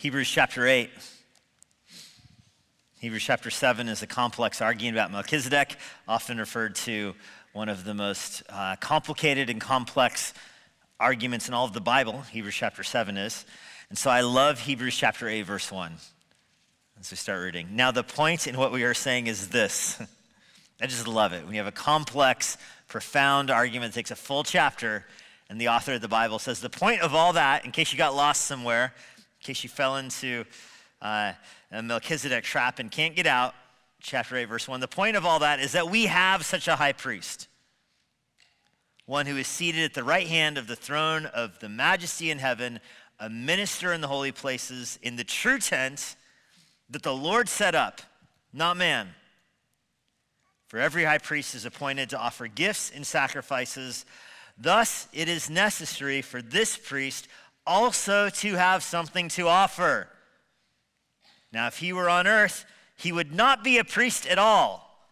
Hebrews chapter 8. Hebrews chapter 7 is a complex argument about Melchizedek, often referred to one of the most uh, complicated and complex arguments in all of the Bible. Hebrews chapter 7 is. And so I love Hebrews chapter 8, verse 1. As we start reading. Now, the point in what we are saying is this. I just love it. When you have a complex, profound argument that takes a full chapter, and the author of the Bible says, the point of all that, in case you got lost somewhere, in case you fell into uh, a Melchizedek trap and can't get out, chapter 8, verse 1. The point of all that is that we have such a high priest, one who is seated at the right hand of the throne of the majesty in heaven, a minister in the holy places, in the true tent that the Lord set up, not man. For every high priest is appointed to offer gifts and sacrifices. Thus, it is necessary for this priest also to have something to offer. Now, if he were on earth, he would not be a priest at all,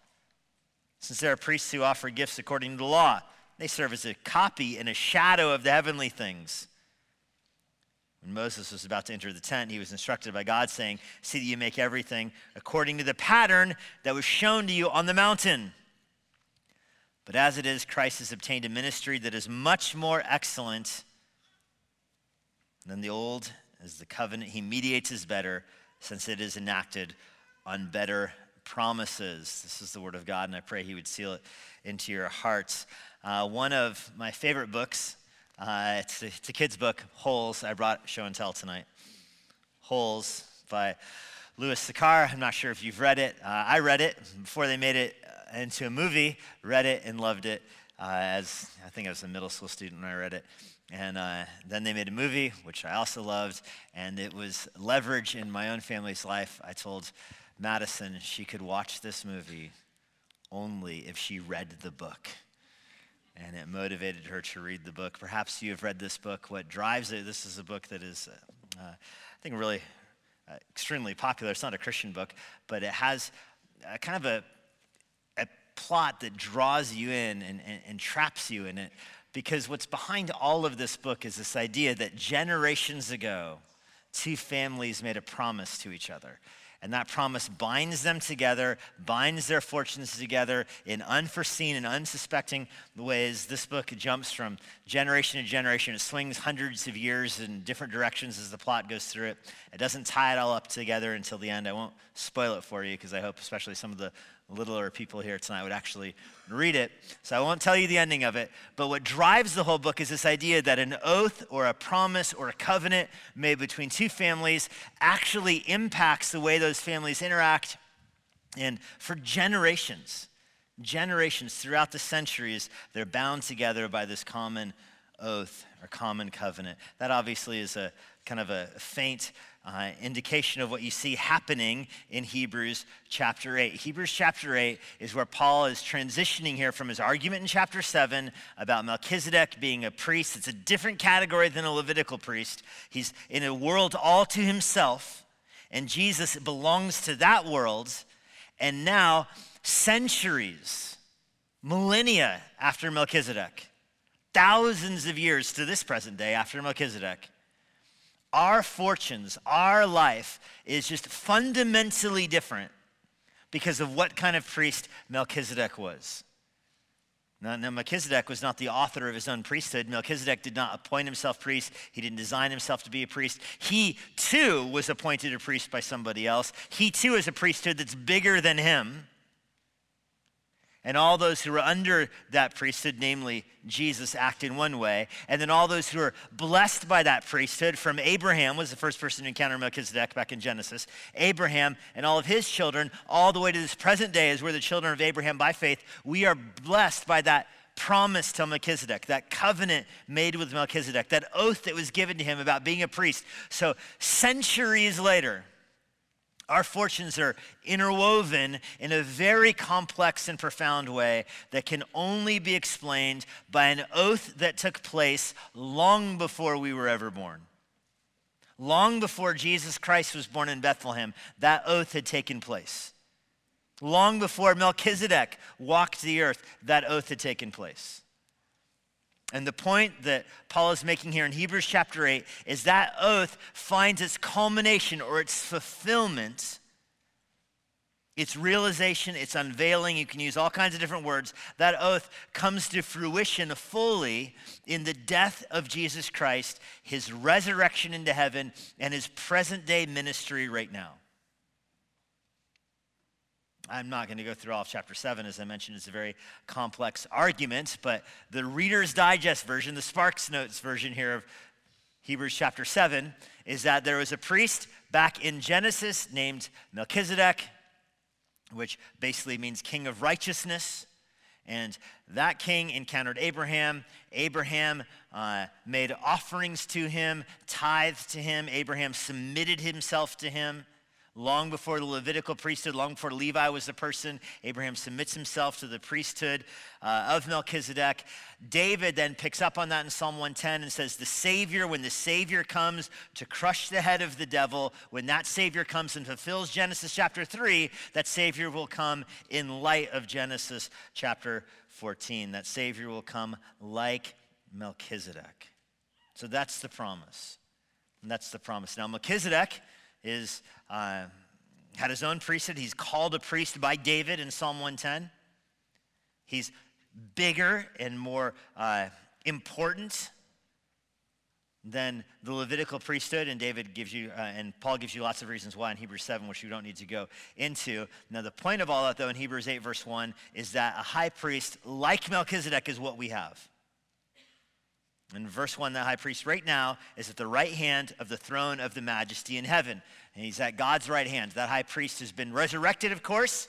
since there are priests who offer gifts according to the law. They serve as a copy and a shadow of the heavenly things. When Moses was about to enter the tent, he was instructed by God, saying, See that you make everything according to the pattern that was shown to you on the mountain. But as it is, Christ has obtained a ministry that is much more excellent than the old, as the covenant he mediates is better, since it is enacted on better promises. This is the word of God, and I pray he would seal it into your hearts. Uh, one of my favorite books, uh, it's, a, it's a kid's book, Holes. I brought show and tell tonight. Holes by Louis Sachar. I'm not sure if you've read it. Uh, I read it before they made it uh, into a movie, read it and loved it. Uh, as I think I was a middle school student when I read it. And uh, then they made a movie, which I also loved, and it was leverage in my own family's life. I told Madison she could watch this movie only if she read the book. And it motivated her to read the book. Perhaps you have read this book. What drives it, this is a book that is, uh, I think, really uh, extremely popular. It's not a Christian book, but it has kind of a, a plot that draws you in and, and, and traps you in it because what's behind all of this book is this idea that generations ago, two families made a promise to each other. And that promise binds them together, binds their fortunes together in unforeseen and unsuspecting ways. This book jumps from generation to generation. It swings hundreds of years in different directions as the plot goes through it. It doesn't tie it all up together until the end. I won't spoil it for you because I hope, especially some of the littler people here tonight would actually read it. So I won't tell you the ending of it. But what drives the whole book is this idea that an oath or a promise or a covenant made between two families actually impacts the way those families interact. And for generations, generations throughout the centuries, they're bound together by this common oath or common covenant. That obviously is a kind of a faint uh, indication of what you see happening in Hebrews chapter 8. Hebrews chapter 8 is where Paul is transitioning here from his argument in chapter 7 about Melchizedek being a priest. It's a different category than a Levitical priest. He's in a world all to himself, and Jesus belongs to that world. And now, centuries, millennia after Melchizedek, thousands of years to this present day after Melchizedek, our fortunes, our life is just fundamentally different because of what kind of priest Melchizedek was. Now, now, Melchizedek was not the author of his own priesthood. Melchizedek did not appoint himself priest. He didn't design himself to be a priest. He too was appointed a priest by somebody else. He too is a priesthood that's bigger than him and all those who are under that priesthood, namely Jesus, act in one way. And then all those who are blessed by that priesthood, from Abraham was the first person to encounter Melchizedek back in Genesis. Abraham and all of his children, all the way to this present day, as we're the children of Abraham by faith, we are blessed by that promise to Melchizedek, that covenant made with Melchizedek, that oath that was given to him about being a priest. So centuries later, our fortunes are interwoven in a very complex and profound way that can only be explained by an oath that took place long before we were ever born. Long before Jesus Christ was born in Bethlehem, that oath had taken place. Long before Melchizedek walked the earth, that oath had taken place. And the point that Paul is making here in Hebrews chapter 8 is that oath finds its culmination or its fulfillment, its realization, its unveiling. You can use all kinds of different words. That oath comes to fruition fully in the death of Jesus Christ, his resurrection into heaven, and his present day ministry right now. I'm not going to go through all of chapter 7. As I mentioned, it's a very complex argument, but the Reader's Digest version, the Sparks Notes version here of Hebrews chapter 7, is that there was a priest back in Genesis named Melchizedek, which basically means king of righteousness. And that king encountered Abraham. Abraham uh, made offerings to him, tithed to him. Abraham submitted himself to him. Long before the Levitical priesthood, long before Levi was the person, Abraham submits himself to the priesthood uh, of Melchizedek. David then picks up on that in Psalm 110 and says, The Savior, when the Savior comes to crush the head of the devil, when that Savior comes and fulfills Genesis chapter 3, that Savior will come in light of Genesis chapter 14. That Savior will come like Melchizedek. So that's the promise. And that's the promise. Now, Melchizedek is uh, had his own priesthood. He's called a priest by David in Psalm 110. He's bigger and more uh, important than the Levitical priesthood, and David gives you, uh, and Paul gives you lots of reasons why in Hebrews 7, which we don't need to go into. Now, the point of all that, though, in Hebrews 8, verse 1, is that a high priest like Melchizedek is what we have. In verse 1, the high priest right now is at the right hand of the throne of the majesty in heaven. And he's at God's right hand. That high priest has been resurrected, of course.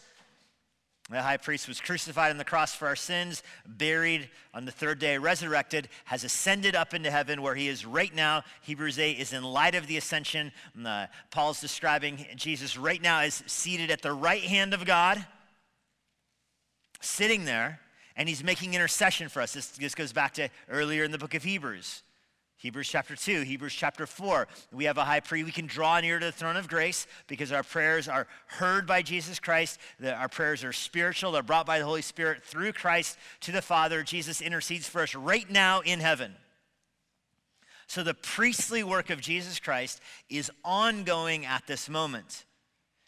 That high priest was crucified on the cross for our sins, buried on the third day, resurrected, has ascended up into heaven where he is right now. Hebrews 8 is in light of the ascension. Uh, Paul's describing Jesus right now as seated at the right hand of God, sitting there and he's making intercession for us. This, this goes back to earlier in the book of Hebrews. Hebrews chapter 2, Hebrews chapter 4. We have a high priest. We can draw near to the throne of grace because our prayers are heard by Jesus Christ. Our prayers are spiritual. They're brought by the Holy Spirit through Christ to the Father. Jesus intercedes for us right now in heaven. So the priestly work of Jesus Christ is ongoing at this moment.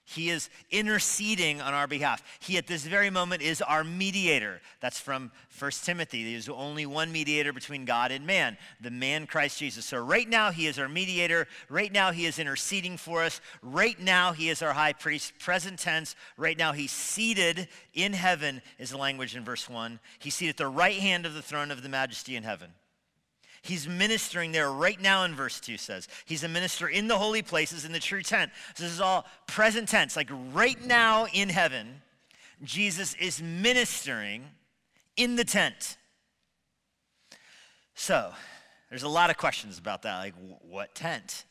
He is interceding on our behalf. He, at this very moment, is our mediator. That's from 1 Timothy. There's only one mediator between God and man, the man Christ Jesus. So, right now, He is our mediator. Right now, He is interceding for us. Right now, He is our high priest, present tense. Right now, He's seated in heaven, is the language in verse 1. He's seated at the right hand of the throne of the majesty in heaven. He's ministering there right now in verse 2 says. He's a minister in the holy places in the true tent. So this is all present tense, like right now in heaven, Jesus is ministering in the tent. So, there's a lot of questions about that. Like, what tent?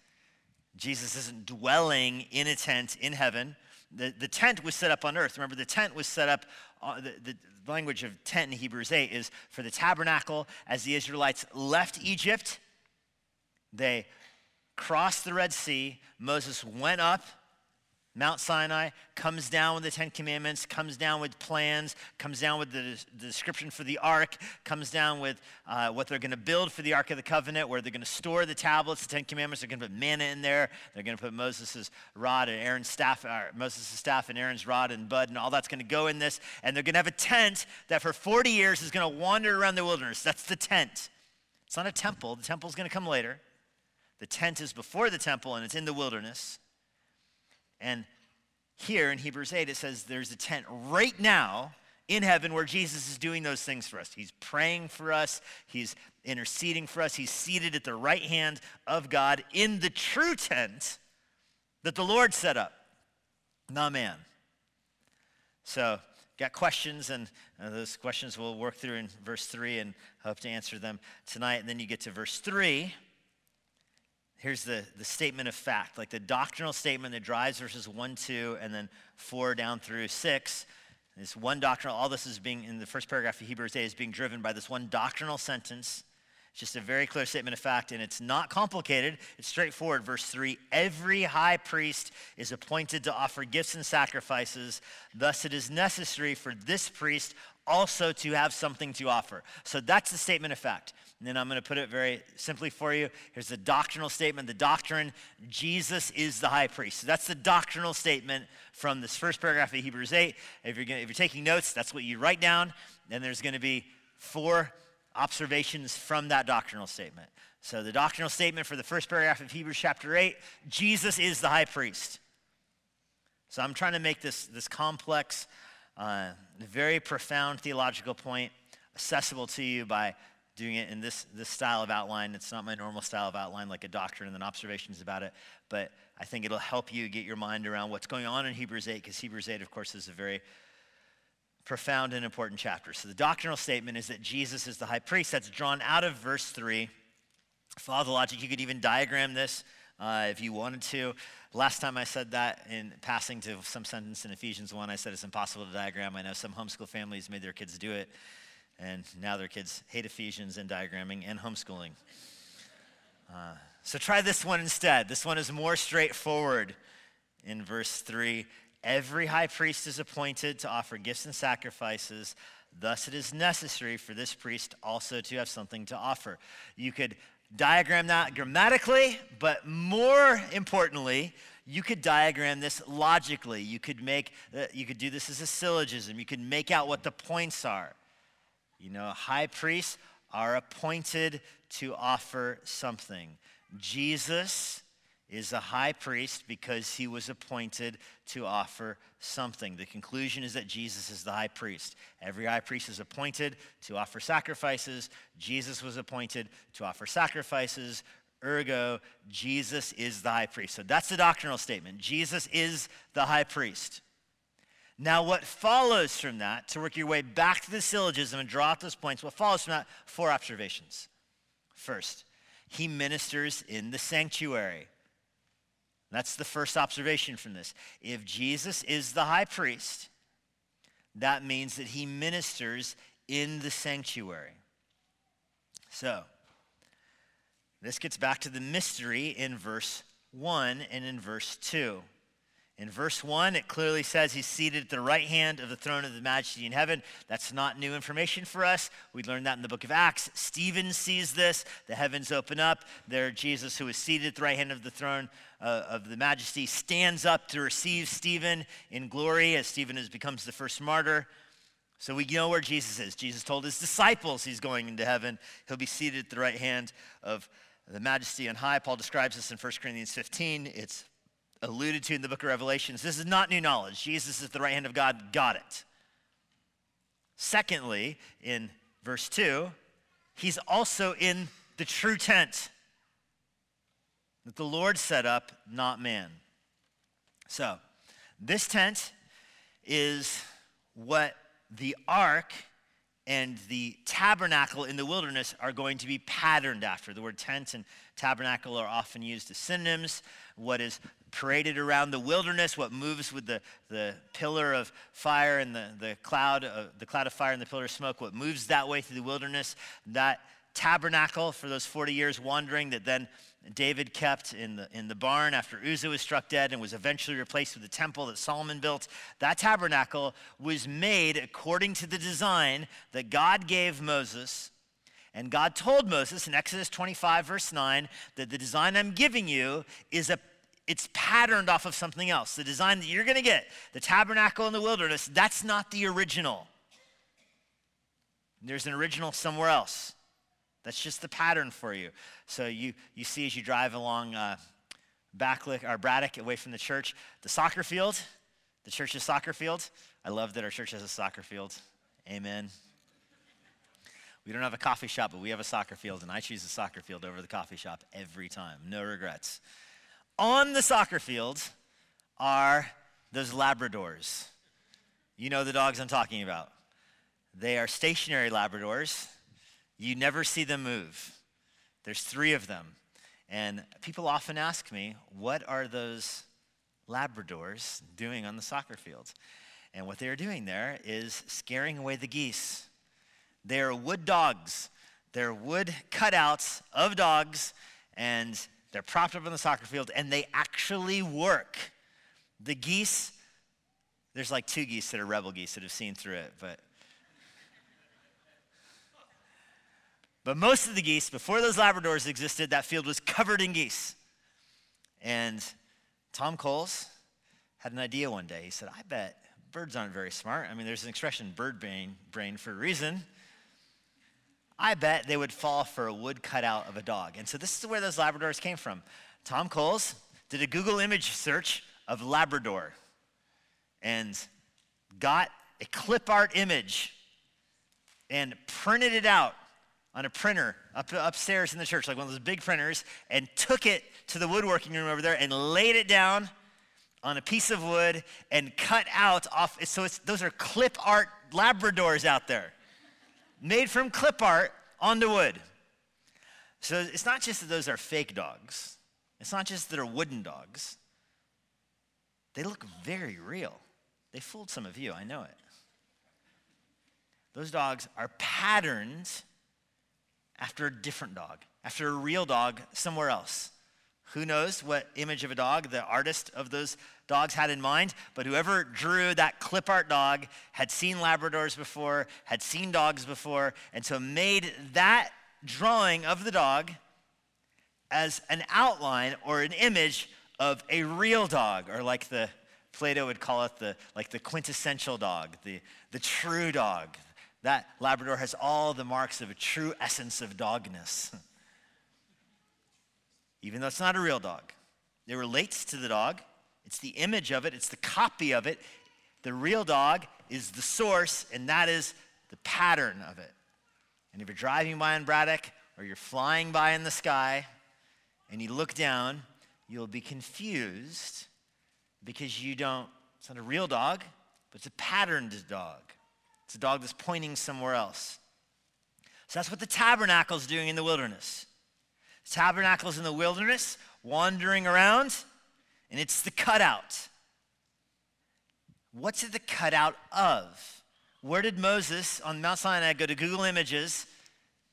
Jesus isn't dwelling in a tent in heaven. The, the tent was set up on earth. Remember, the tent was set up, uh, the, the, language of tent in Hebrews 8 is for the tabernacle. As the Israelites left Egypt, they crossed the Red Sea. Moses went up Mount Sinai comes down with the Ten Commandments, comes down with plans, comes down with the, the description for the ark, comes down with uh, what they're going to build for the Ark of the Covenant, where they're going to store the tablets, the Ten Commandments. They're going to put manna in there. They're going to put Moses' rod and Aaron's staff, or Moses' staff and Aaron's rod and bud, and all that's going to go in this. And they're going to have a tent that for 40 years is going to wander around the wilderness. That's the tent. It's not a temple. The temple's going to come later. The tent is before the temple, and it's in the wilderness. And here in Hebrews 8, it says there's a tent right now in heaven where Jesus is doing those things for us. He's praying for us, He's interceding for us, He's seated at the right hand of God in the true tent that the Lord set up, not man. So, got questions, and uh, those questions we'll work through in verse 3 and hope to answer them tonight. And then you get to verse 3 here's the, the statement of fact, like the doctrinal statement that drives verses 1, 2, and then 4 down through 6. This one doctrinal, all this is being, in the first paragraph of Hebrews 8, is being driven by this one doctrinal sentence. It's just a very clear statement of fact, and it's not complicated. It's straightforward. Verse 3 Every high priest is appointed to offer gifts and sacrifices. Thus, it is necessary for this priest also to have something to offer. So that's the statement of fact. And then I'm going to put it very simply for you. Here's the doctrinal statement. The doctrine Jesus is the high priest. So that's the doctrinal statement from this first paragraph of Hebrews 8. If you're, gonna, if you're taking notes, that's what you write down. And there's going to be four observations from that doctrinal statement. So the doctrinal statement for the first paragraph of Hebrews chapter 8 Jesus is the high priest. So I'm trying to make this, this complex, uh, very profound theological point accessible to you by doing it in this, this style of outline. It's not my normal style of outline, like a doctrine and then observations about it, but I think it'll help you get your mind around what's going on in Hebrews 8, because Hebrews 8, of course, is a very profound and important chapter. So the doctrinal statement is that Jesus is the high priest. That's drawn out of verse 3. Follow the logic. You could even diagram this uh, if you wanted to. Last time I said that in passing to some sentence in Ephesians 1, I said it's impossible to diagram. I know some homeschool families made their kids do it and now their kids hate Ephesians and diagramming and homeschooling. Uh, so try this one instead. This one is more straightforward. In verse 3, every high priest is appointed to offer gifts and sacrifices. Thus, it is necessary for this priest also to have something to offer. You could diagram that grammatically, but more importantly, you could diagram this logically. You could make, uh, you could do this as a syllogism. You could make out what the points are. You know, high priests are appointed to offer something. Jesus is a high priest because he was appointed to offer something. The conclusion is that Jesus is the high priest. Every high priest is appointed to offer sacrifices. Jesus was appointed to offer sacrifices. Ergo, Jesus is the high priest. So that's the doctrinal statement. Jesus is the high priest. Now, what follows from that, to work your way back to the syllogism and draw out those points, what follows from that, four observations. First, he ministers in the sanctuary. That's the first observation from this. If Jesus is the high priest, that means that he ministers in the sanctuary. So, this gets back to the mystery in verse 1 and in verse 2. In verse 1, it clearly says he's seated at the right hand of the throne of the majesty in heaven. That's not new information for us. We learned that in the book of Acts. Stephen sees this. The heavens open up. There, Jesus, who is seated at the right hand of the throne uh, of the majesty, stands up to receive Stephen in glory as Stephen becomes the first martyr. So we know where Jesus is. Jesus told his disciples he's going into heaven. He'll be seated at the right hand of the majesty on high. Paul describes this in 1 Corinthians 15. It's alluded to in the book of Revelations. This is not new knowledge. Jesus is the right hand of God. Got it. Secondly, in verse 2, he's also in the true tent that the Lord set up, not man. So, this tent is what the ark and the tabernacle in the wilderness are going to be patterned after. The word tent and tabernacle are often used as synonyms. What is paraded around the wilderness, what moves with the, the pillar of fire and the, the, cloud, of, the cloud of fire and the pillar of smoke, what moves that way through the wilderness, that tabernacle for those 40 years wandering that then David kept in the, in the barn after Uzzah was struck dead and was eventually replaced with the temple that Solomon built. That tabernacle was made according to the design that God gave Moses. And God told Moses in Exodus 25, verse 9, that the design I'm giving you is a it's patterned off of something else. The design that you're going to get, the tabernacle in the wilderness, that's not the original. There's an original somewhere else. That's just the pattern for you. So you, you see as you drive along uh, Backlick, or Braddock away from the church, the soccer field, the church's soccer field. I love that our church has a soccer field. Amen. We don't have a coffee shop, but we have a soccer field, and I choose the soccer field over the coffee shop every time. No regrets on the soccer field are those Labradors. You know the dogs I'm talking about. They are stationary Labradors. You never see them move. There's three of them. And people often ask me, what are those Labradors doing on the soccer field? And what they are doing there is scaring away the geese. They are wood dogs. They're wood cutouts of dogs, and they're propped up on the soccer field and they actually work. The geese, there's like two geese that are rebel geese that have seen through it, but But most of the geese, before those Labradors existed, that field was covered in geese. And Tom Coles had an idea one day. He said, I bet birds aren't very smart. I mean, there's an expression, bird brain, brain for a reason. I bet they would fall for a wood cutout of a dog. And so this is where those Labradors came from. Tom Coles did a Google image search of Labrador and got a clip art image and printed it out on a printer up, upstairs in the church, like one of those big printers, and took it to the woodworking room over there and laid it down on a piece of wood and cut out off. So those are clip art Labradors out there, made from clip art onto wood. So it's not just that those are fake dogs. It's not just that they're wooden dogs. They look very real. They fooled some of you, I know it. Those dogs are patterned after a different dog, after a real dog somewhere else. Who knows what image of a dog the artist of those dogs had in mind, but whoever drew that clip art dog had seen Labradors before, had seen dogs before, and so made that drawing of the dog as an outline or an image of a real dog, or like the Plato would call it the like the quintessential dog, the, the true dog. That Labrador has all the marks of a true essence of dogness. Even though it's not a real dog. It relates to the dog. It's the image of it, it's the copy of it. The real dog is the source, and that is the pattern of it. And if you're driving by in Braddock or you're flying by in the sky and you look down, you'll be confused because you don't, it's not a real dog, but it's a patterned dog. It's a dog that's pointing somewhere else. So that's what the tabernacle is doing in the wilderness. The tabernacle's in the wilderness, wandering around, and it's the cutout. What's it the cutout of? Where did Moses on Mount Sinai go to Google Images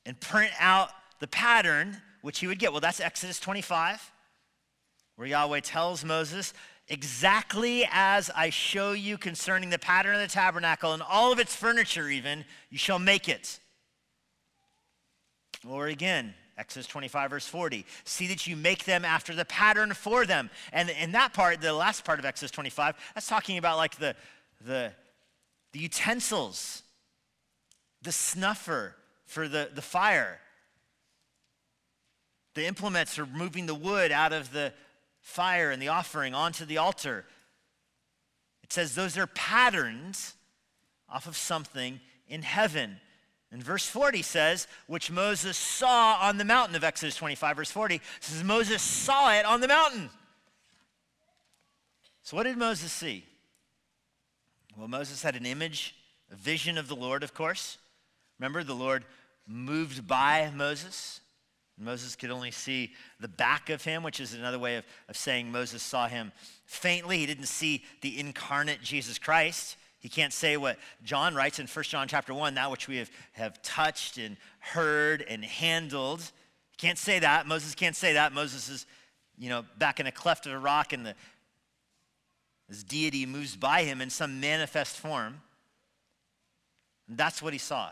and print out the pattern which he would get? Well, that's Exodus 25, where Yahweh tells Moses, exactly as I show you concerning the pattern of the tabernacle and all of its furniture, even, you shall make it. Or again, Exodus 25, verse 40. See that you make them after the pattern for them. And in that part, the last part of Exodus 25, that's talking about like the, the, the utensils, the snuffer for the, the fire, the implements for moving the wood out of the, fire and the offering onto the altar. It says those are patterns off of something in heaven. And verse 40 says, which Moses saw on the mountain of Exodus 25, verse 40 says, Moses saw it on the mountain. So, what did Moses see? Well, Moses had an image, a vision of the Lord, of course. Remember, the Lord moved by Moses. Moses could only see the back of him, which is another way of, of saying Moses saw him faintly. He didn't see the incarnate Jesus Christ. He can't say what John writes in 1 John chapter 1, that which we have, have touched and heard and handled. He can't say that. Moses can't say that. Moses is, you know, back in a cleft of a rock and the, his deity moves by him in some manifest form. And that's what he saw.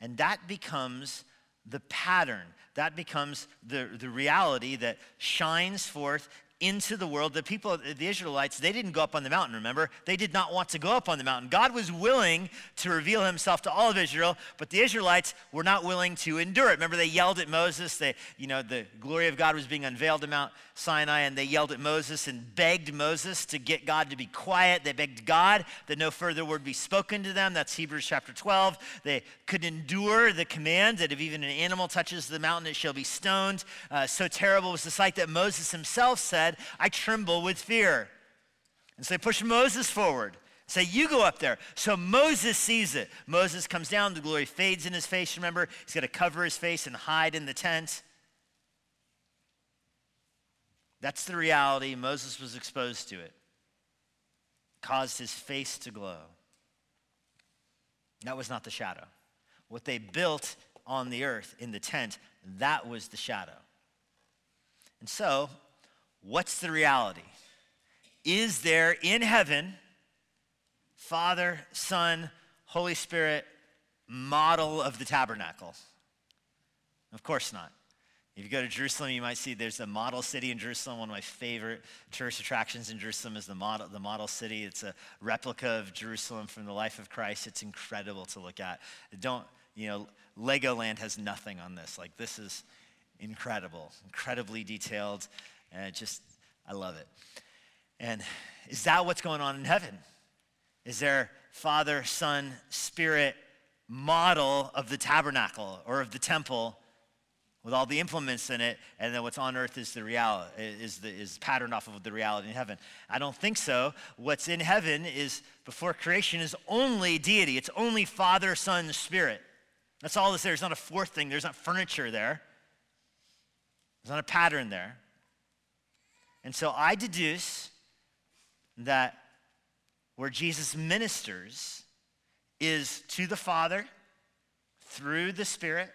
And that becomes the pattern that becomes the, the reality that shines forth into the world. The people, the Israelites, they didn't go up on the mountain, remember? They did not want to go up on the mountain. God was willing to reveal himself to all of Israel, but the Israelites were not willing to endure it. Remember, they yelled at Moses. They, you know, the glory of God was being unveiled at Mount Sinai, and they yelled at Moses and begged Moses to get God to be quiet. They begged God that no further word be spoken to them. That's Hebrews chapter 12. They could endure the command that if even an animal touches the mountain, it shall be stoned. Uh, so terrible was the sight that Moses himself said, I tremble with fear. And so they push Moses forward. Say, you go up there. So Moses sees it. Moses comes down, the glory fades in his face. Remember, he's got to cover his face and hide in the tent. That's the reality. Moses was exposed to it, caused his face to glow. That was not the shadow. What they built on the earth in the tent, that was the shadow. And so What's the reality? Is there in heaven, Father, Son, Holy Spirit, model of the tabernacle? Of course not. If you go to Jerusalem, you might see there's a model city in Jerusalem. One of my favorite tourist attractions in Jerusalem is the model, the model city. It's a replica of Jerusalem from the life of Christ. It's incredible to look at. Don't, you know, Legoland has nothing on this. Like, this is incredible, incredibly detailed, and it just, I love it. And is that what's going on in heaven? Is there Father, Son, Spirit model of the tabernacle or of the temple with all the implements in it, and then what's on earth is the reality, is, the, is patterned off of the reality in heaven. I don't think so. What's in heaven is, before creation, is only deity. It's only Father, Son, Spirit. That's all that's there. There's not a fourth thing. There's not furniture there. There's not a pattern there. And so I deduce that where Jesus ministers is to the Father through the Spirit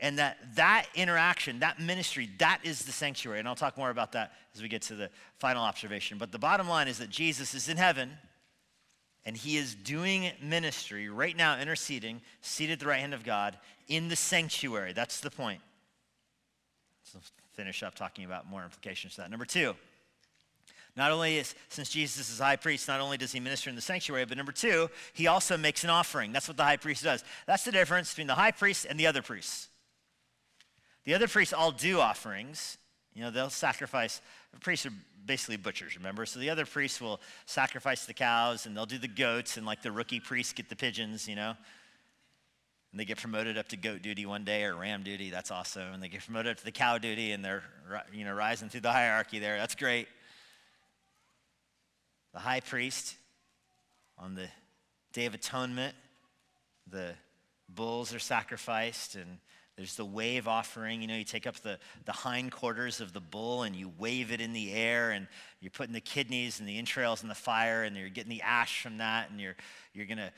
and that that interaction that ministry that is the sanctuary. And i'll talk more about that as we get to the final observation. But the bottom line is that jesus is in heaven and he is doing ministry right now interceding seated at the right hand of god in the sanctuary. That's the point finish up talking about more implications to that number two not only is, since Jesus is high priest, not only does he minister in the sanctuary, but number two, he also makes an offering. That's what the high priest does. That's the difference between the high priest and the other priests. The other priests all do offerings. You know, they'll sacrifice. Priests are basically butchers, remember? So the other priests will sacrifice the cows and they'll do the goats, and like the rookie priests get the pigeons, you know? And they get promoted up to goat duty one day or ram duty. That's awesome. And they get promoted up to the cow duty and they're, you know, rising through the hierarchy there. That's great. The high priest on the Day of Atonement, the bulls are sacrificed and there's the wave offering. You know, you take up the, the hindquarters of the bull and you wave it in the air, and you're putting the kidneys and the entrails in the fire, and you're getting the ash from that, and you're, you're going to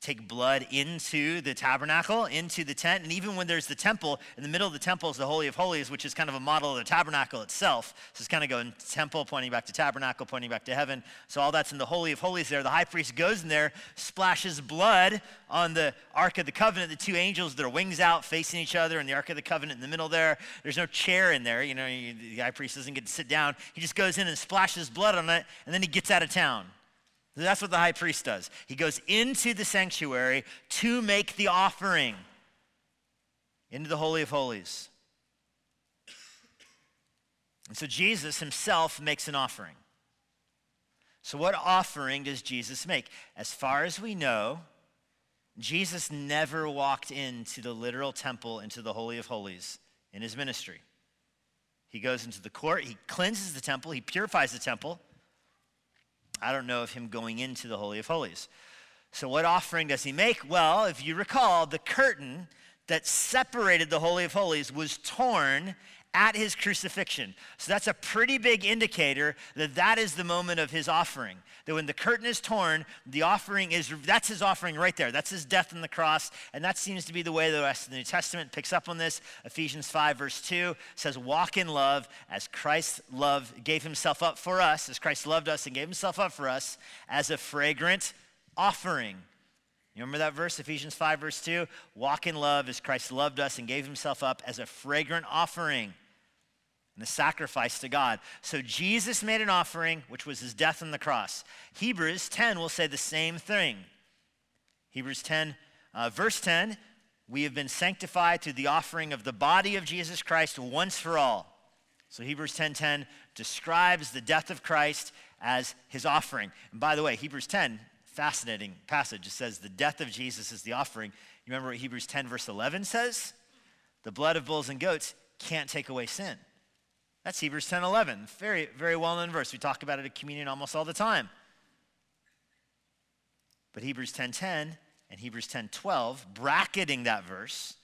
take blood into the tabernacle, into the tent. And even when there's the temple, in the middle of the temple is the Holy of Holies, which is kind of a model of the tabernacle itself. So it's kind of going temple, pointing back to tabernacle, pointing back to heaven. So all that's in the Holy of Holies there. The high priest goes in there, splashes blood on the Ark of the Covenant, the two angels, their wings out, facing each other, and the Ark of the Covenant in the middle there. There's no chair in there. You know, the high priest doesn't get to sit down. He just goes in and splashes blood on it, and then he gets out of town. That's what the high priest does. He goes into the sanctuary to make the offering into the Holy of Holies. And so Jesus himself makes an offering. So, what offering does Jesus make? As far as we know, Jesus never walked into the literal temple, into the Holy of Holies in his ministry. He goes into the court, he cleanses the temple, he purifies the temple. I don't know of him going into the Holy of Holies. So, what offering does he make? Well, if you recall, the curtain that separated the Holy of Holies was torn at his crucifixion. So that's a pretty big indicator that that is the moment of his offering. That when the curtain is torn, the offering is, that's his offering right there. That's his death on the cross. And that seems to be the way the rest of the New Testament picks up on this. Ephesians 5, verse 2 says, Walk in love as Christ loved, gave himself up for us, as Christ loved us and gave himself up for us as a fragrant offering. You remember that verse, Ephesians 5, verse 2? Walk in love as Christ loved us and gave himself up as a fragrant offering and a sacrifice to God. So Jesus made an offering, which was his death on the cross. Hebrews 10 will say the same thing. Hebrews 10, uh, verse 10 we have been sanctified through the offering of the body of Jesus Christ once for all. So Hebrews 10:10 describes the death of Christ as his offering. And by the way, Hebrews 10, fascinating passage. It says the death of Jesus is the offering. You remember what Hebrews 10 verse 11 says? The blood of bulls and goats can't take away sin. That's Hebrews 10 11. Very, very well known verse. We talk about it at communion almost all the time. But Hebrews 10 10 and Hebrews 10 12, bracketing that verse,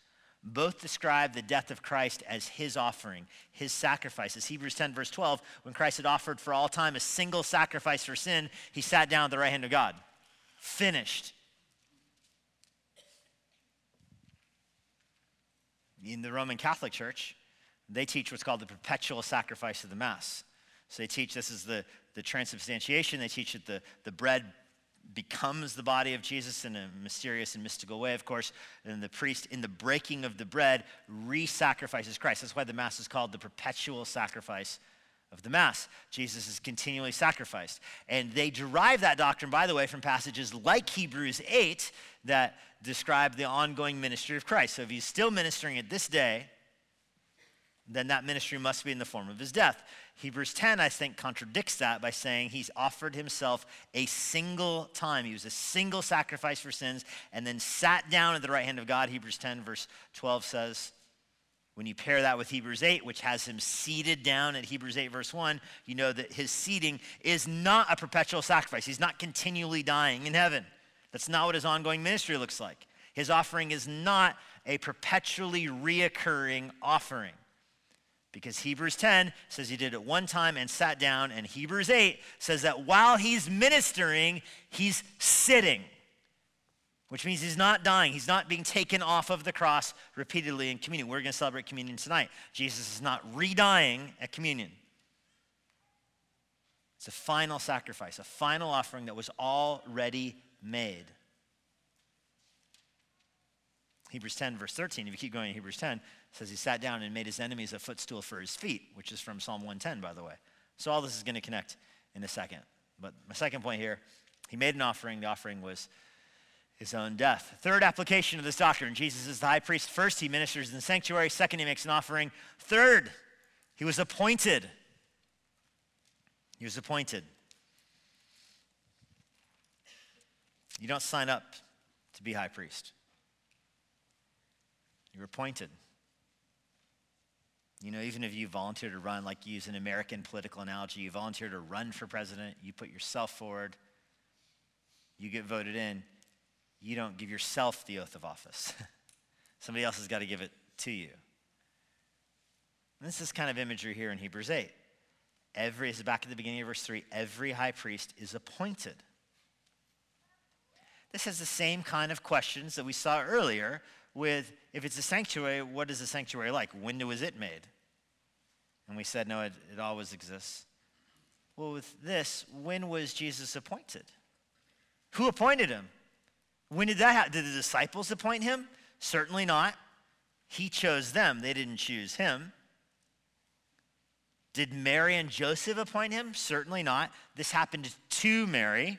both describe the death of Christ as his offering, his sacrifices. Hebrews 10, verse 12, when Christ had offered for all time a single sacrifice for sin, he sat down at the right hand of God. Finished. In the Roman Catholic Church, they teach what's called the perpetual sacrifice of the Mass. So they teach this is the, the transubstantiation. They teach that the, the bread becomes the body of Jesus in a mysterious and mystical way, of course. And the priest, in the breaking of the bread, re sacrifices Christ. That's why the Mass is called the perpetual sacrifice of the Mass. Jesus is continually sacrificed. And they derive that doctrine, by the way, from passages like Hebrews 8 that describe the ongoing ministry of Christ. So if he's still ministering at this day, then that ministry must be in the form of his death. Hebrews 10, I think, contradicts that by saying he's offered himself a single time. He was a single sacrifice for sins and then sat down at the right hand of God. Hebrews 10, verse 12 says, when you pair that with Hebrews 8, which has him seated down at Hebrews 8, verse 1, you know that his seating is not a perpetual sacrifice. He's not continually dying in heaven. That's not what his ongoing ministry looks like. His offering is not a perpetually reoccurring offering. Because Hebrews 10 says he did it one time and sat down, and Hebrews 8 says that while he's ministering, he's sitting which means he's not dying. He's not being taken off of the cross repeatedly in communion. We're going to celebrate communion tonight. Jesus is not re-dying at communion. It's a final sacrifice, a final offering that was already made. Hebrews 10, verse 13, if you keep going in Hebrews 10, says he sat down and made his enemies a footstool for his feet, which is from Psalm 110, by the way. So all this is going to connect in a second. But my second point here, he made an offering. The offering was his own death. Third application of this doctrine Jesus is the high priest. First, he ministers in the sanctuary. Second, he makes an offering. Third, he was appointed. He was appointed. You don't sign up to be high priest, you're appointed. You know, even if you volunteer to run, like use an American political analogy, you volunteer to run for president, you put yourself forward, you get voted in you don't give yourself the oath of office. Somebody else has got to give it to you. And this is kind of imagery here in Hebrews 8. Every, is back at the beginning of verse 3, every high priest is appointed. This has the same kind of questions that we saw earlier with if it's a sanctuary, what is a sanctuary like? When was it made? And we said, no, it, it always exists. Well, with this, when was Jesus appointed? Who appointed him? When did that happen? Did the disciples appoint him? Certainly not. He chose them, they didn't choose him. Did Mary and Joseph appoint him? Certainly not. This happened to Mary,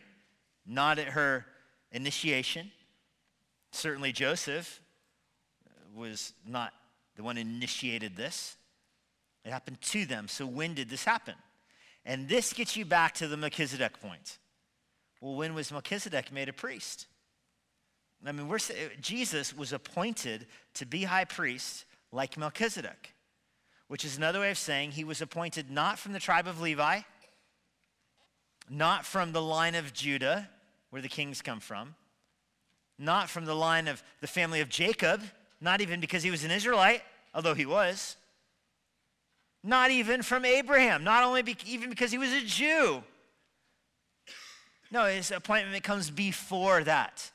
not at her initiation. Certainly Joseph was not the one initiated this. It happened to them. So when did this happen? And this gets you back to the Melchizedek point. Well, when was Melchizedek made a priest? I mean, Jesus was appointed to be high priest like Melchizedek, which is another way of saying he was appointed not from the tribe of Levi, not from the line of Judah, where the kings come from, not from the line of the family of Jacob, not even because he was an Israelite, although he was, not even from Abraham, not only be, even because he was a Jew. No, his appointment comes before that.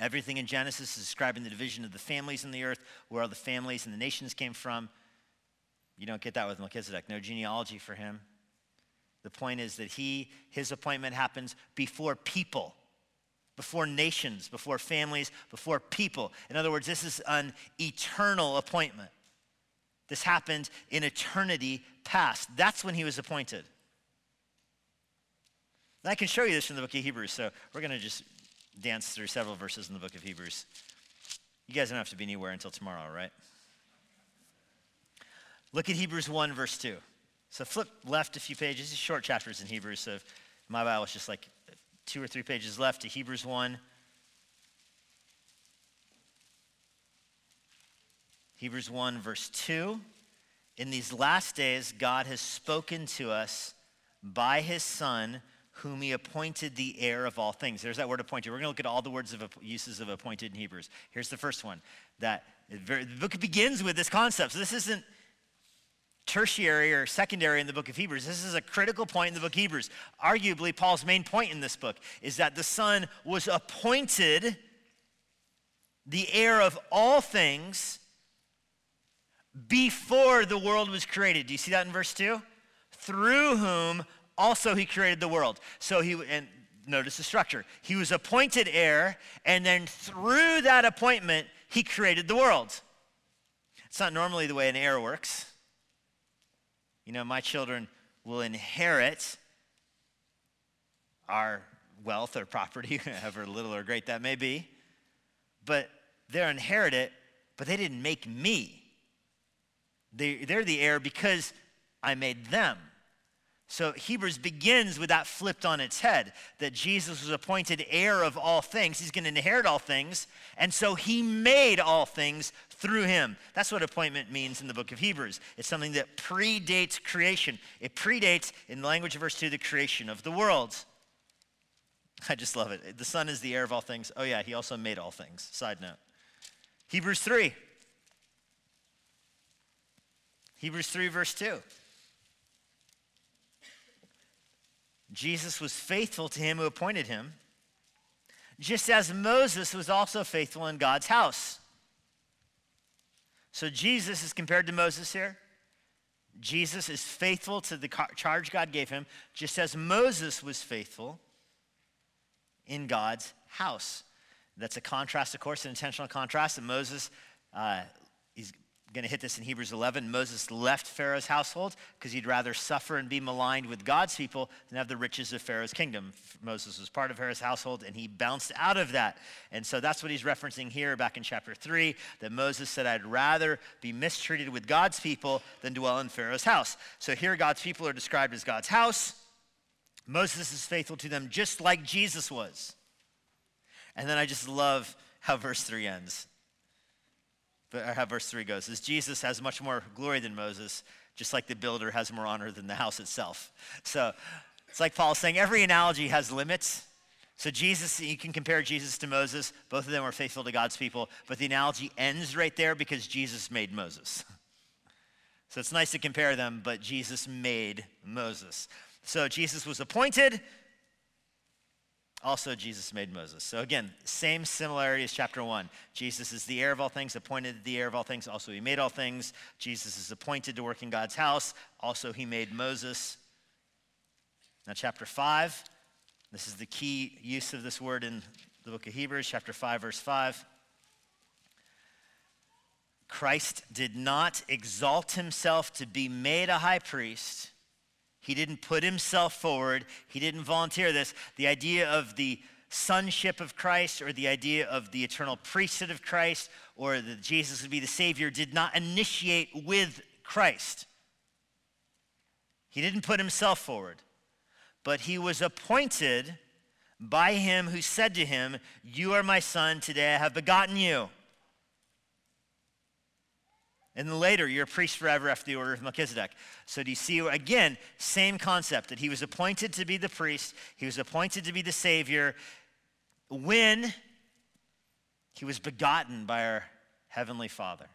Everything in Genesis is describing the division of the families in the earth, where all the families and the nations came from. You don't get that with Melchizedek. No genealogy for him. The point is that he, his appointment happens before people, before nations, before families, before people. In other words, this is an eternal appointment. This happened in eternity past. That's when he was appointed. And I can show you this from the book of Hebrews, so we're going to just dance through several verses in the book of Hebrews. You guys don't have to be anywhere until tomorrow, right? Look at Hebrews 1, verse 2. So flip left a few pages. These short chapters in Hebrews, so my Bible is just like two or three pages left to Hebrews 1. Hebrews 1, verse 2. In these last days, God has spoken to us by his Son whom he appointed the heir of all things. There's that word appointed. We're going to look at all the words of uses of appointed in Hebrews. Here's the first one. That the book begins with this concept. So this isn't tertiary or secondary in the book of Hebrews. This is a critical point in the book of Hebrews. Arguably, Paul's main point in this book is that the Son was appointed the heir of all things before the world was created. Do you see that in verse 2? Through whom also he created the world. So he, and notice the structure. He was appointed heir, and then through that appointment, he created the world. It's not normally the way an heir works. You know, my children will inherit our wealth or property, however little or great that may be. But they're inherited, but they didn't make me. They, they're the heir because I made them. So Hebrews begins with that flipped on its head that Jesus was appointed heir of all things. He's going to inherit all things. And so he made all things through him. That's what appointment means in the book of Hebrews. It's something that predates creation. It predates, in the language of verse 2, the creation of the world. I just love it. The Son is the heir of all things. Oh, yeah, he also made all things. Side note. Hebrews 3. Hebrews 3, verse 2. Jesus was faithful to him who appointed him, just as Moses was also faithful in God's house. So Jesus is compared to Moses here. Jesus is faithful to the charge God gave him, just as Moses was faithful in God's house. That's a contrast, of course, an intentional contrast. that Moses, uh, going to hit this in Hebrews 11. Moses left Pharaoh's household because he'd rather suffer and be maligned with God's people than have the riches of Pharaoh's kingdom. Moses was part of Pharaoh's household and he bounced out of that. And so that's what he's referencing here back in chapter 3 that Moses said, I'd rather be mistreated with God's people than dwell in Pharaoh's house. So here God's people are described as God's house. Moses is faithful to them just like Jesus was. And then I just love how verse 3 ends how verse 3 goes is Jesus has much more glory than Moses, just like the builder has more honor than the house itself. So it's like Paul saying every analogy has limits. So Jesus, you can compare Jesus to Moses. Both of them were faithful to God's people, but the analogy ends right there because Jesus made Moses. So it's nice to compare them, but Jesus made Moses. So Jesus was appointed, also, Jesus made Moses. So, again, same similarity as chapter 1. Jesus is the heir of all things, appointed the heir of all things. Also, he made all things. Jesus is appointed to work in God's house. Also, he made Moses. Now, chapter 5, this is the key use of this word in the book of Hebrews, chapter 5, verse 5. Christ did not exalt himself to be made a high priest he didn't put himself forward, he didn't volunteer this. The idea of the sonship of Christ or the idea of the eternal priesthood of Christ or that Jesus would be the Savior did not initiate with Christ. He didn't put himself forward, but he was appointed by him who said to him, You are my son, today I have begotten you. And then later, you're a priest forever after the order of Melchizedek. So do you see, again, same concept that he was appointed to be the priest, he was appointed to be the Savior when he was begotten by our Heavenly Father.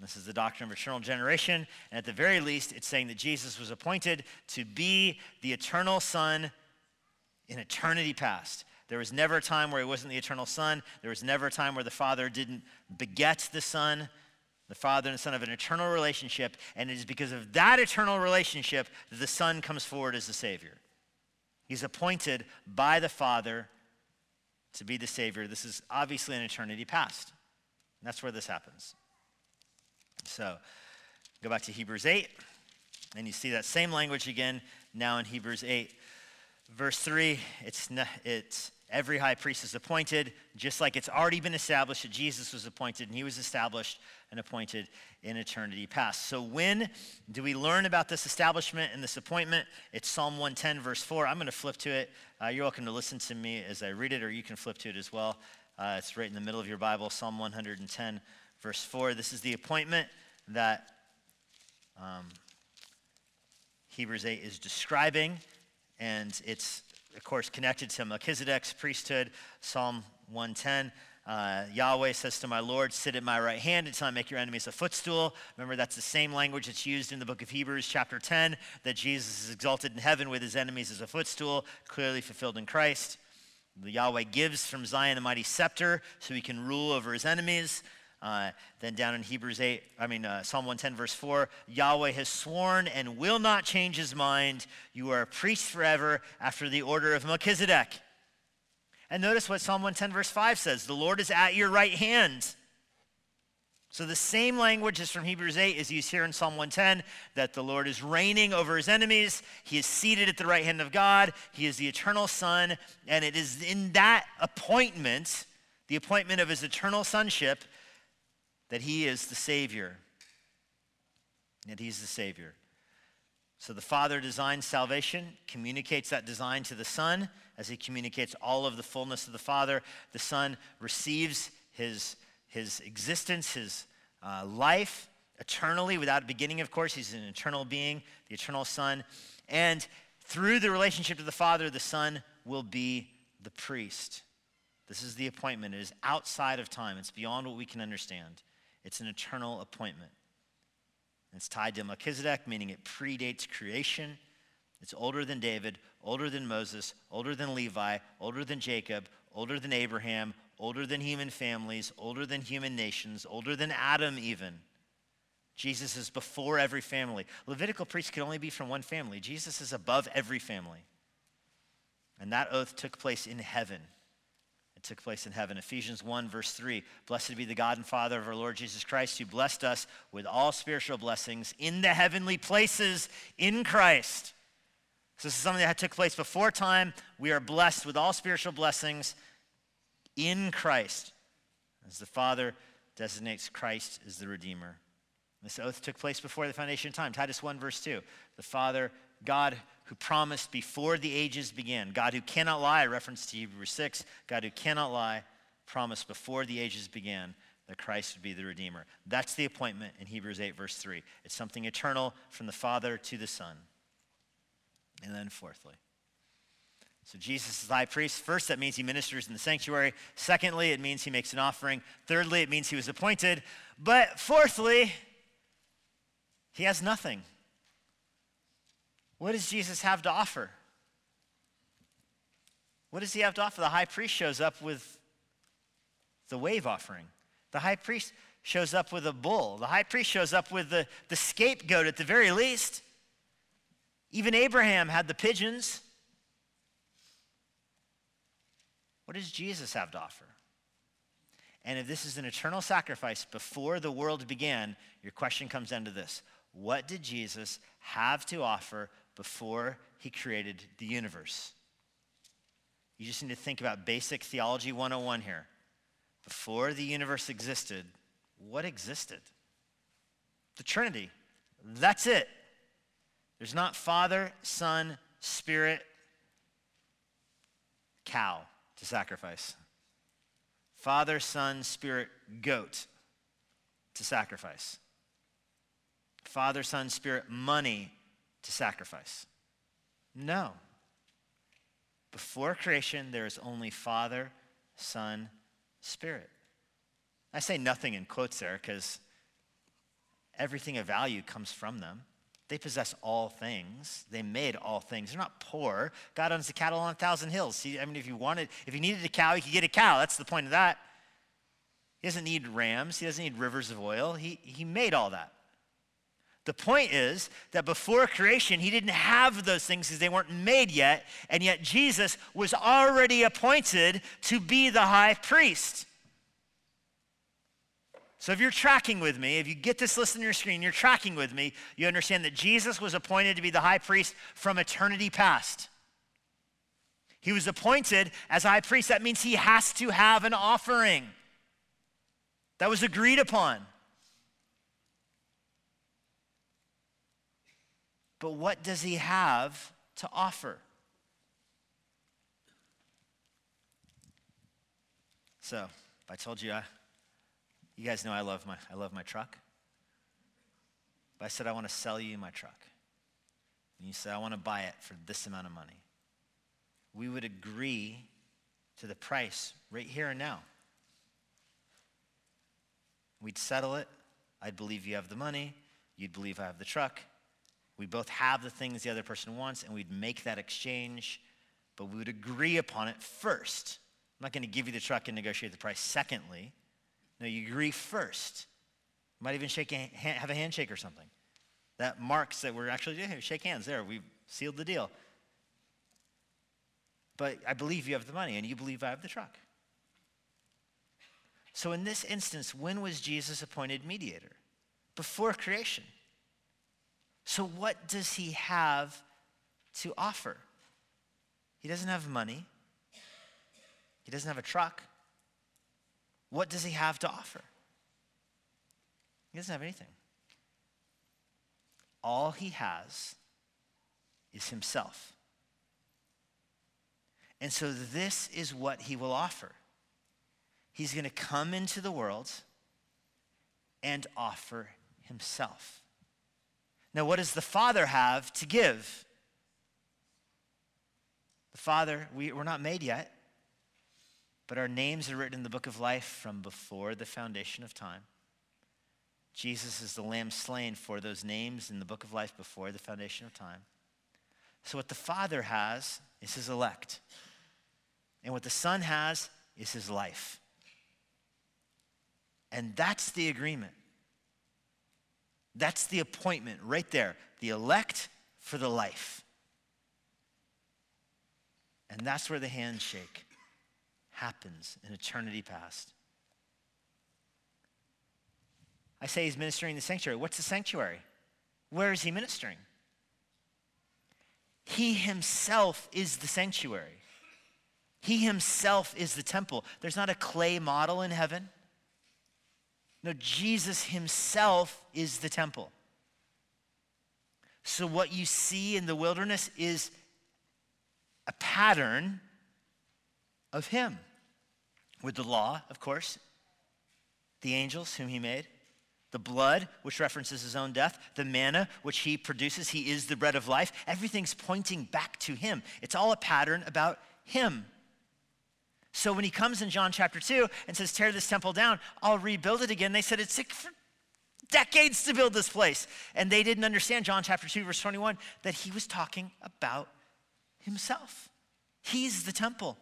This is the doctrine of eternal generation. And at the very least, it's saying that Jesus was appointed to be the eternal Son in eternity past. There was never a time where he wasn't the eternal Son. There was never a time where the Father didn't beget the Son the Father and the Son have an eternal relationship, and it is because of that eternal relationship that the Son comes forward as the Savior. He's appointed by the Father to be the Savior. This is obviously an eternity past. And that's where this happens. So, go back to Hebrews 8, and you see that same language again now in Hebrews 8. Verse 3, it's, it's every high priest is appointed, just like it's already been established that Jesus was appointed and he was established and appointed in eternity past. So, when do we learn about this establishment and this appointment? It's Psalm 110, verse 4. I'm going to flip to it. Uh, you're welcome to listen to me as I read it, or you can flip to it as well. Uh, it's right in the middle of your Bible, Psalm 110, verse 4. This is the appointment that um, Hebrews 8 is describing, and it's, of course, connected to Melchizedek's priesthood, Psalm 110. Uh, Yahweh says to my Lord, Sit at my right hand until I make your enemies a footstool. Remember, that's the same language that's used in the book of Hebrews, chapter 10, that Jesus is exalted in heaven with his enemies as a footstool, clearly fulfilled in Christ. Yahweh gives from Zion a mighty scepter so he can rule over his enemies. Uh, then down in Hebrews 8, I mean, uh, Psalm 110, verse 4, Yahweh has sworn and will not change his mind. You are a priest forever after the order of Melchizedek. And notice what Psalm 110, verse 5 says The Lord is at your right hand. So the same language as from Hebrews 8 is used here in Psalm 110 that the Lord is reigning over his enemies. He is seated at the right hand of God. He is the eternal Son. And it is in that appointment, the appointment of his eternal sonship, that he is the Savior. That he's the Savior. So the Father designs salvation, communicates that design to the Son as he communicates all of the fullness of the Father. The Son receives his his existence, his uh, life eternally without beginning, of course. He's an eternal being, the eternal Son. And through the relationship to the Father, the Son will be the priest. This is the appointment. It is outside of time, it's beyond what we can understand. It's an eternal appointment. It's tied to Melchizedek, meaning it predates creation. It's older than David, older than Moses, older than Levi, older than Jacob, older than Abraham, older than human families, older than human nations, older than Adam, even. Jesus is before every family. Levitical priests could only be from one family. Jesus is above every family. And that oath took place in heaven. Took place in heaven. Ephesians 1, verse 3 Blessed be the God and Father of our Lord Jesus Christ, who blessed us with all spiritual blessings in the heavenly places in Christ. So, this is something that took place before time. We are blessed with all spiritual blessings in Christ, as the Father designates Christ as the Redeemer. This oath took place before the foundation of time. Titus 1, verse 2. The Father, God who promised before the ages began, God who cannot lie, reference to Hebrews 6, God who cannot lie, promised before the ages began that Christ would be the Redeemer. That's the appointment in Hebrews 8, verse 3. It's something eternal from the Father to the Son. And then, fourthly, so Jesus is high priest. First, that means he ministers in the sanctuary. Secondly, it means he makes an offering. Thirdly, it means he was appointed. But fourthly, he has nothing. What does Jesus have to offer? What does he have to offer? The high priest shows up with the wave offering. The high priest shows up with a bull. The high priest shows up with the, the scapegoat at the very least. Even Abraham had the pigeons. What does Jesus have to offer? And if this is an eternal sacrifice before the world began, your question comes down to this What did Jesus have to offer before he created the universe? You just need to think about basic theology 101 here. Before the universe existed, what existed? The Trinity. That's it. There's not Father, Son, Spirit, cow to sacrifice. Father, Son, Spirit, goat to sacrifice. Father, Son, Spirit, money to sacrifice. No. Before creation, there is only Father, Son, Spirit. I say nothing in quotes there because everything of value comes from them. They possess all things. They made all things. They're not poor. God owns the cattle on a thousand hills. See, I mean, if you wanted, if you needed a cow, you could get a cow. That's the point of that. He doesn't need rams. He doesn't need rivers of oil. He, he made all that. The point is that before creation, he didn't have those things because they weren't made yet, and yet Jesus was already appointed to be the high priest. So if you're tracking with me, if you get this list on your screen, you're tracking with me, you understand that Jesus was appointed to be the high priest from eternity past. He was appointed as high priest. That means he has to have an offering. That was agreed upon. But what does he have to offer? So, I told you I you guys know I love my, I love my truck. But I said, I want to sell you my truck. And you said, I want to buy it for this amount of money. We would agree to the price right here and now. We'd settle it. I'd believe you have the money. You'd believe I have the truck. We both have the things the other person wants, and we'd make that exchange, but we would agree upon it first. I'm not going to give you the truck and negotiate the price secondly. No, you agree first. You might even shake a, have a handshake or something. That marks that we're actually, yeah, shake hands there. We've sealed the deal. but I believe you have the money and you believe I have the truck. So, in this instance, when was Jesus appointed mediator? Before creation. So, what does he have to offer? He doesn't have money, he doesn't have a truck. What does he have to offer? He doesn't have anything. All he has is himself. And so, this is what he will offer. He's going to come into the world and offer himself. Now, what does the Father have to give? The Father, we, we're not made yet, but our names are written in the book of life from before the foundation of time. Jesus is the lamb slain for those names in the book of life before the foundation of time. So, what the Father has is his elect, and what the Son has is his life. And that's the agreement. That's the appointment right there. The elect for the life. And that's where the handshake happens in eternity past. I say he's ministering in the sanctuary. What's the sanctuary? Where is he ministering? He himself is the sanctuary. He himself is the temple. There's not a clay model in heaven. No, Jesus himself is the temple. So, what you see in the wilderness is a pattern of him. With the law, of course, the angels whom he made, the blood, which references his own death, the manna, which he produces, he is the bread of life. Everything's pointing back to him. It's all a pattern about him. So when he comes in John chapter 2 and says, Tear this temple down, I'll rebuild it again, they said, It's for decades to build this place. And they didn't understand John chapter 2, verse 21, that he was talking about himself. He's the temple.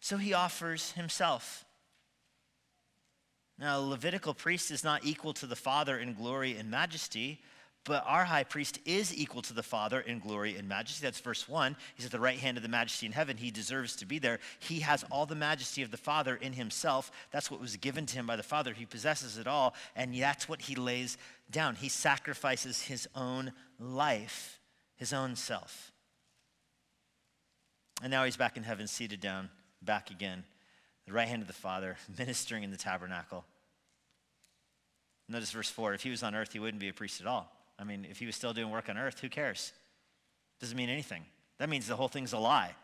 So he offers himself. Now, a Levitical priest is not equal to the Father in glory and majesty, but our high priest is equal to the Father in glory and majesty. That's verse 1. He's at the right hand of the majesty in heaven. He deserves to be there. He has all the majesty of the Father in himself. That's what was given to him by the Father. He possesses it all, and that's what he lays down. He sacrifices his own life, his own self. And now he's back in heaven, seated down, back again, the right hand of the Father, ministering in the tabernacle. Notice verse 4 if he was on earth, he wouldn't be a priest at all. I mean, if he was still doing work on earth, who cares? Doesn't mean anything. That means the whole thing's a lie.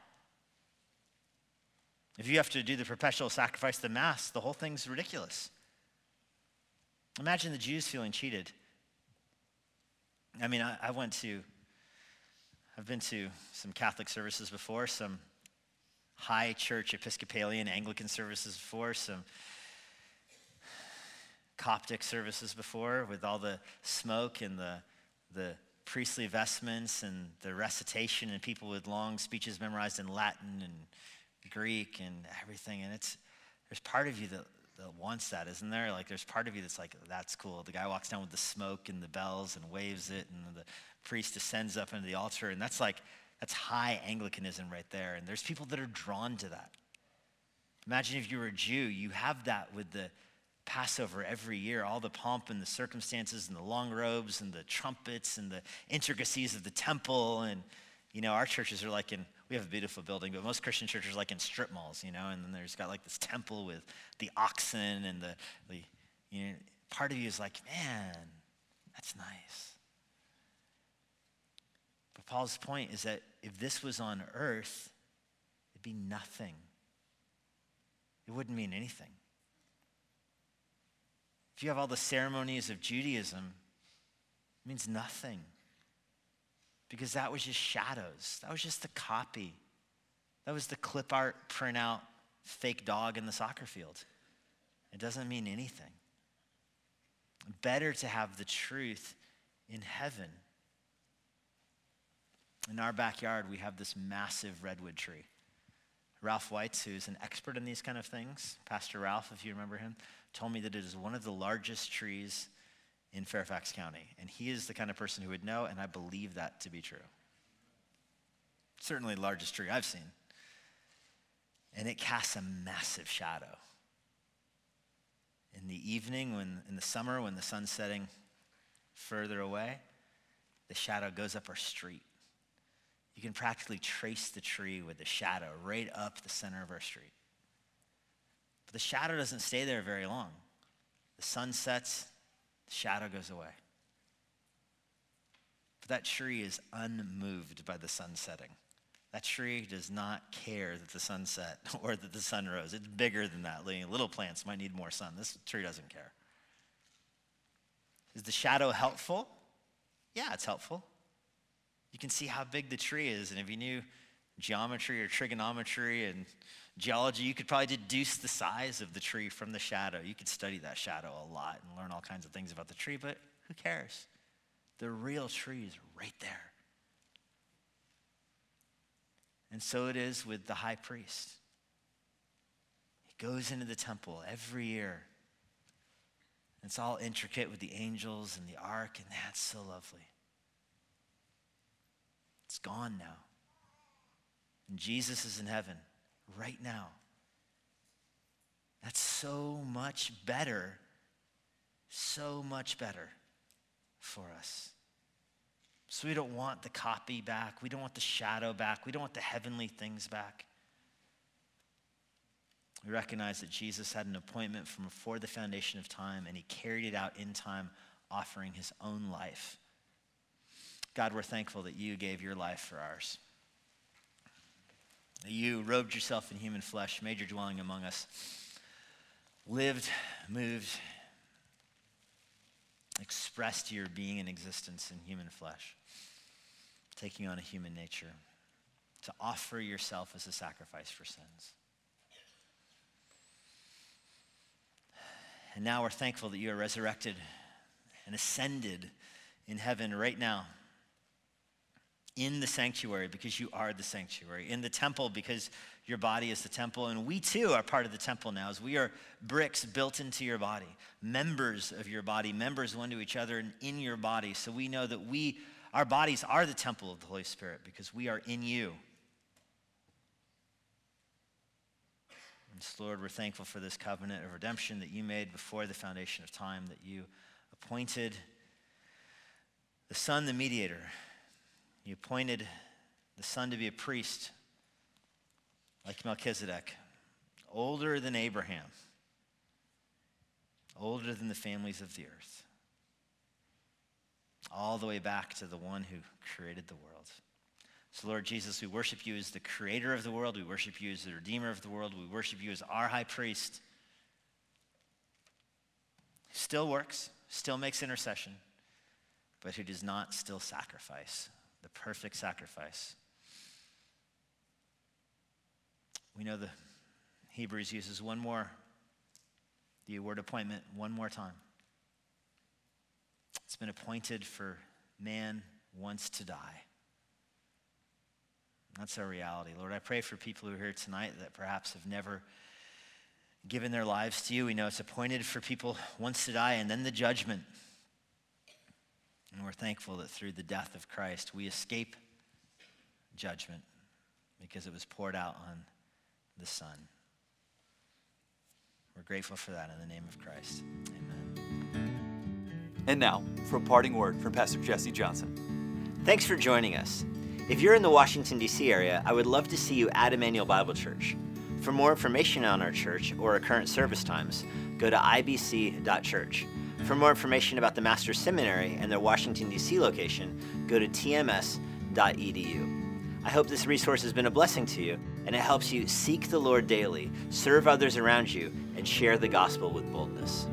If you have to do the perpetual sacrifice, the Mass, the whole thing's ridiculous. Imagine the Jews feeling cheated. I mean, I, I went to, I've been to some Catholic services before, some high church Episcopalian Anglican services before, some Coptic services before with all the smoke and the, the priestly vestments and the recitation and people with long speeches memorized in Latin and Greek and everything. And it's, there's part of you that, that wants that, isn't there? Like there's part of you that's like, that's cool. The guy walks down with the smoke and the bells and waves it, and the priest ascends up into the altar. And that's like, that's high Anglicanism right there. And there's people that are drawn to that. Imagine if you were a Jew, you have that with the Passover every year, all the pomp and the circumstances and the long robes and the trumpets and the intricacies of the temple. And, you know, our churches are like in, we have a beautiful building, but most Christian churches are like in strip malls, you know, and then there's got like this temple with the oxen and the, the you know, part of you is like, man, that's nice. But Paul's point is that if this was on earth, it'd be nothing. It wouldn't mean anything. If you have all the ceremonies of Judaism, it means nothing. Because that was just shadows. That was just the copy. That was the clip art printout fake dog in the soccer field. It doesn't mean anything. Better to have the truth in heaven. In our backyard, we have this massive redwood tree. Ralph Weitz, who's an expert in these kind of things, Pastor Ralph, if you remember him, told me that it is one of the largest trees in Fairfax County. And he is the kind of person who would know, and I believe that to be true. certainly the largest tree I've seen. And it casts a massive shadow. In the evening, when, in the summer, when the sun's setting further away, the shadow goes up our street. You can practically trace the tree with the shadow right up the center of our street. But the shadow doesn't stay there very long. The sun sets, the shadow goes away. But that tree is unmoved by the sun setting. That tree does not care that the sun set or that the sun rose. It's bigger than that. Little plants might need more sun. This tree doesn't care. Is the shadow helpful? Yeah, it's helpful. You can see how big the tree is, and if you knew geometry or trigonometry and geology, you could probably deduce the size of the tree from the shadow. You could study that shadow a lot and learn all kinds of things about the tree, but who cares? The real tree is right there. And so it is with the high priest. He goes into the temple every year. It's all intricate with the angels and the ark, and that's so lovely. It's gone now. And Jesus is in heaven right now. That's so much better, so much better for us. So we don't want the copy back. We don't want the shadow back. We don't want the heavenly things back. We recognize that Jesus had an appointment from before the foundation of time, and he carried it out in time, offering his own life. God, we're thankful that you gave your life for ours. You robed yourself in human flesh, made your dwelling among us, lived, moved, expressed your being and existence in human flesh, taking on a human nature, to offer yourself as a sacrifice for sins. And now we're thankful that you are resurrected and ascended in heaven right now. In the sanctuary because you are the sanctuary. In the temple because your body is the temple. And we too are part of the temple now, as we are bricks built into your body, members of your body, members one to each other and in your body. So we know that we, our bodies are the temple of the Holy Spirit because we are in you. And so, Lord, we're thankful for this covenant of redemption that you made before the foundation of time, that you appointed the Son, the mediator. You appointed the Son to be a priest like Melchizedek, older than Abraham, older than the families of the earth, all the way back to the one who created the world. So, Lord Jesus, we worship you as the creator of the world. We worship you as the redeemer of the world. We worship you as our high priest. Still works, still makes intercession, but who does not still sacrifice, the perfect sacrifice. We know the Hebrews uses one more, the word appointment, one more time. It's been appointed for man once to die. That's our reality. Lord, I pray for people who are here tonight that perhaps have never given their lives to you. We know it's appointed for people once to die and then the judgment. And we're thankful that through the death of Christ, we escape judgment because it was poured out on the Son. We're grateful for that in the name of Christ. Amen. And now, for a parting word from Pastor Jesse Johnson. Thanks for joining us. If you're in the Washington, D.C. area, I would love to see you at Immanuel Bible Church. For more information on our church or our current service times, go to ibc.church. For more information about the Master's Seminary and their Washington, D.C. location, go to tms.edu. I hope this resource has been a blessing to you and it helps you seek the Lord daily, serve others around you, and share the gospel with boldness.